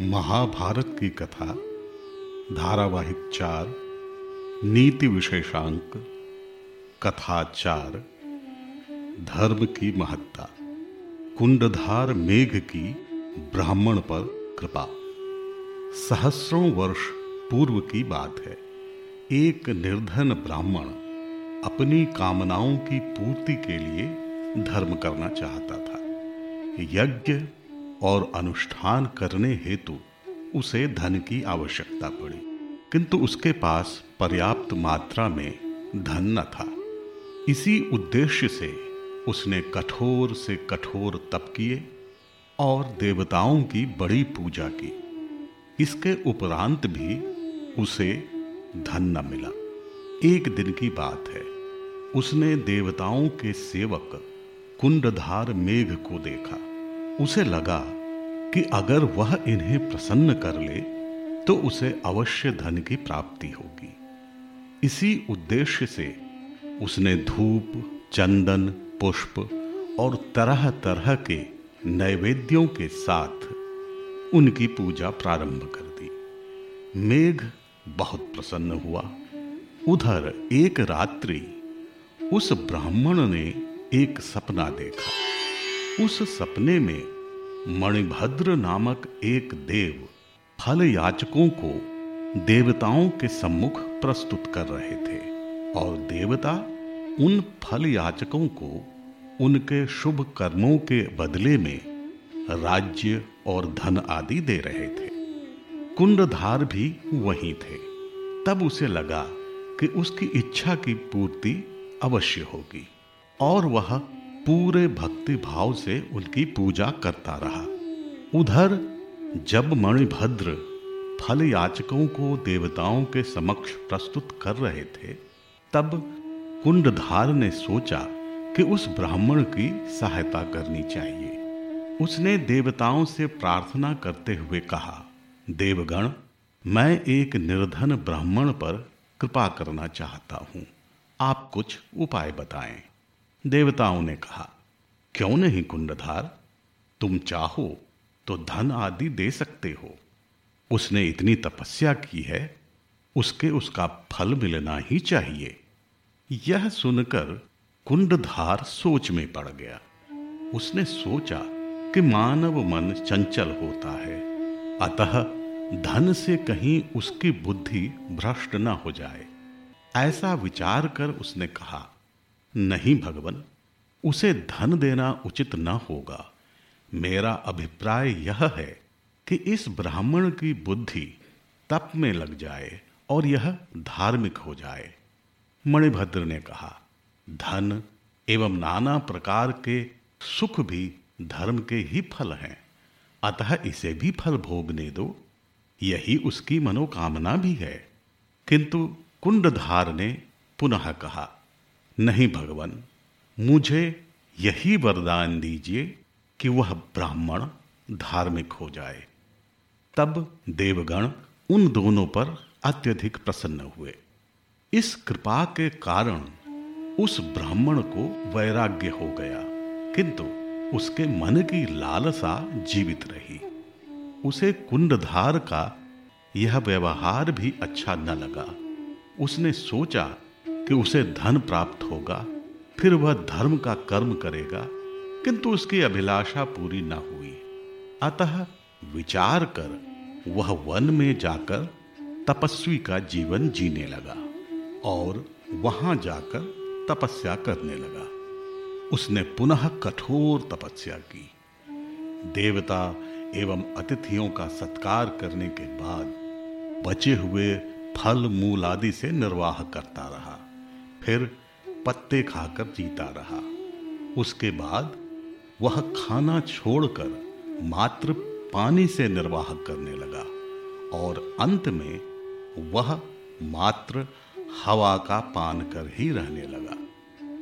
महाभारत की कथा, धारावाहिक चार, नीति विशेषांक, कथा चार, धर्म की महत्ता, कुंडधार मेघ की ब्राह्मण पर कृपा। सहस्रों वर्ष पूर्व की बात है। एक निर्धन ब्राह्मण अपनी कामनाओं की पूर्ति के लिए धर्म करना चाहता था। यज्ञ और अनुष्ठान करने हेतु उसे धन की आवश्यकता पड़ी। किंतु उसके पास पर्याप्त मात्रा में धन न था। इसी उद्देश्य से उसने कठोर से कठोर तप किए और देवताओं की बड़ी पूजा की। इसके उपरांत भी उसे धन न मिला। एक दिन की बात है। उसने देवताओं के सेवक कुंडधार मेघ को देखा। उसे लगा कि अगर वह इन्हें प्रसन्न कर ले तो उसे अवश्य धन की प्राप्ति होगी। इसी उद्देश्य से उसने धूप, चंदन, पुष्प और तरह तरह के नैवेद्यों के साथ उनकी पूजा प्रारंभ कर दी। मेघ बहुत प्रसन्न हुआ। उधर एक रात्रि उस ब्राह्मण ने एक सपना देखा। उस सपने में मणिभद्र नामक एक देव फल याचकों को देवताओं के सम्मुख प्रस्तुत कर रहे थे, और देवता उन फल याचकों को उनके शुभ कर्मों के बदले में राज्य और धन आदि दे रहे थे। कुंडधार भी वहीं थे। तब उसे लगा कि उसकी इच्छा की पूर्ति अवश्य होगी, और वह पूरे भक्ति भाव से उनकी पूजा करता रहा। उधर, जब मणिभद्र फल याचकों को देवताओं के समक्ष प्रस्तुत कर रहे थे, तब कुंडधार ने सोचा कि उस ब्राह्मण की सहायता करनी चाहिए। उसने देवताओं से प्रार्थना करते हुए कहा, देवगण, मैं एक निर्धन ब्राह्मण पर कृपा करना चाहता हूँ। आप कुछ उपाय बताएँ। देवताओं ने कहा, क्यों नहीं कुंडधार? तुम चाहो तो धन आदि दे सकते हो। उसने इतनी तपस्या की है, उसके उसका फल मिलना ही चाहिए। यह सुनकर कुंडधार सोच में पड़ गया। उसने सोचा कि मानव मन चंचल होता है, अतः धन से कहीं उसकी बुद्धि भ्रष्ट न हो जाए। ऐसा विचार कर उसने कहा नहीं भगवन, उसे धन देना उचित न होगा। मेरा अभिप्राय यह है कि इस ब्राह्मण की बुद्धि तप में लग जाए और यह धार्मिक हो जाए। मणिभद्र ने कहा, धन एवं नाना प्रकार के सुख भी धर्म के ही फल हैं। अतः इसे भी फल भोगने दो। यही उसकी मनोकामना भी है। किंतु कुंडधार ने पुनः कहा नहीं भगवान, मुझे यही वरदान दीजिए कि वह ब्राह्मण धार्मिक हो जाए। तब देवगण उन दोनों पर अत्यधिक प्रसन्न हुए। इस कृपा के कारण उस ब्राह्मण को वैराग्य हो गया, किंतु उसके मन की लालसा जीवित रही। उसे कुंडधार का यह व्यवहार भी अच्छा न लगा। उसने सोचा कि उसे धन प्राप्त होगा, फिर वह धर्म का कर्म करेगा, किंतु उसकी अभिलाषा पूरी न हुई। अतः विचार कर, वह वन में जाकर तपस्वी का जीवन जीने लगा और वहाँ जाकर तपस्या करने लगा। उसने पुनः कठोर तपस्या की। देवता एवं अतिथियों का सत्कार करने के बाद बचे हुए फल मूल आदि से निर्वाह करता रहा। फिर पत्ते खाकर जीता रहा। उसके बाद वह खाना छोड़कर मात्र पानी से निर्वाह करने लगा और अंत में वह मात्र हवा का पान कर ही रहने लगा।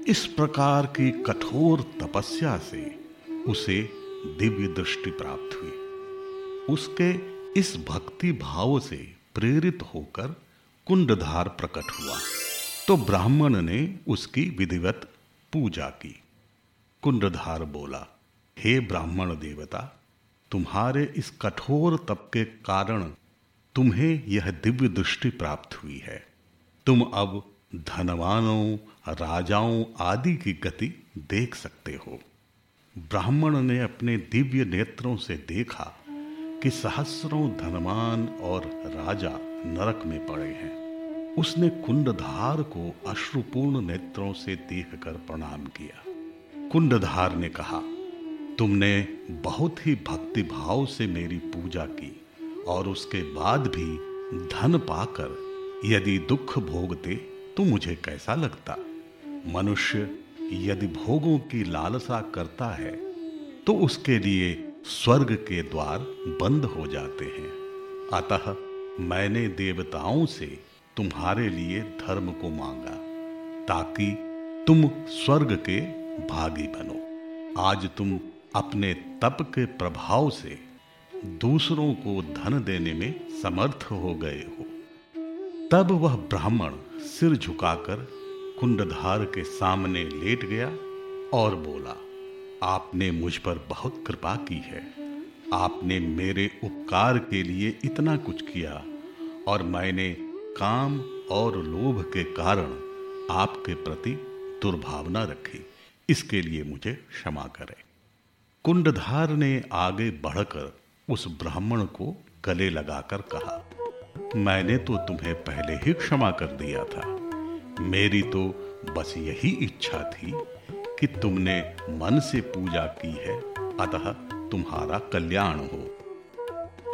इस प्रकार की कठोर तपस्या से उसे दिव्य दृष्टि प्राप्त हुई। उसके इस भक्ति भाव से प्रेरित होकर कुंडधार प्रकट हुआ। तो ब्राह्मण ने उसकी विधिवत पूजा की। कुंडधार बोला, हे ब्राह्मण देवता, तुम्हारे इस कठोर तप के कारण तुम्हें यह दिव्य दृष्टि प्राप्त हुई है। तुम अब धनवानों, राजाओं आदि की गति देख सकते हो। ब्राह्मण ने अपने दिव्य नेत्रों से देखा कि सहस्रों धनवान और राजा नरक में पड़े हैं। उसने कुंडधार को अश्रुपूर्ण नेत्रों से देखकर प्रणाम किया। कुंडधार ने कहा, तुमने बहुत ही भक्ति भाव से मेरी पूजा की और उसके बाद भी धन पाकर यदि दुख भोगते तो मुझे कैसा लगता? मनुष्य यदि भोगों की लालसा करता है तो उसके लिए स्वर्ग के द्वार बंद हो जाते हैं। अतः मैंने देवताओं से तुम्हारे लिए धर्म को मांगा, ताकि तुम स्वर्ग के भागी बनो। आज तुम अपने तप के प्रभाव से दूसरों को धन देने में समर्थ हो गए हो। तब वह ब्राह्मण सिर झुकाकर कुंडधार के सामने लेट गया और बोला, आपने मुझ पर बहुत कृपा की है। आपने मेरे उपकार के लिए इतना कुछ किया और मैंने काम और लोभ के कारण आपके प्रति दुर्भावना रखी। इसके लिए मुझे क्षमा करें। कुंडधार ने आगे बढ़कर उस ब्राह्मण को गले लगाकर कहा, मैंने तो तुम्हें पहले ही क्षमा कर दिया था। मेरी तो बस यही इच्छा थी कि तुमने मन से पूजा की है, अतः तुम्हारा कल्याण हो।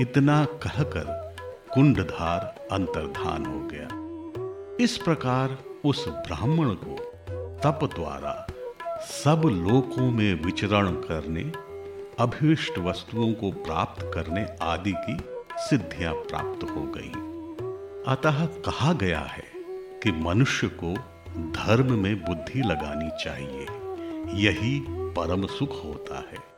इतना कहकर कुंडधार अंतर्धान हो गया। इस प्रकार उस ब्राह्मण को तप द्वारा सब लोकों में विचरण करने, अभिष्ट वस्तुओं को प्राप्त करने आदि की सिद्धियाँ प्राप्त हो गई। अतः कहा गया है कि मनुष्य को धर्म में बुद्धि लगानी चाहिए। यही परम सुख होता है।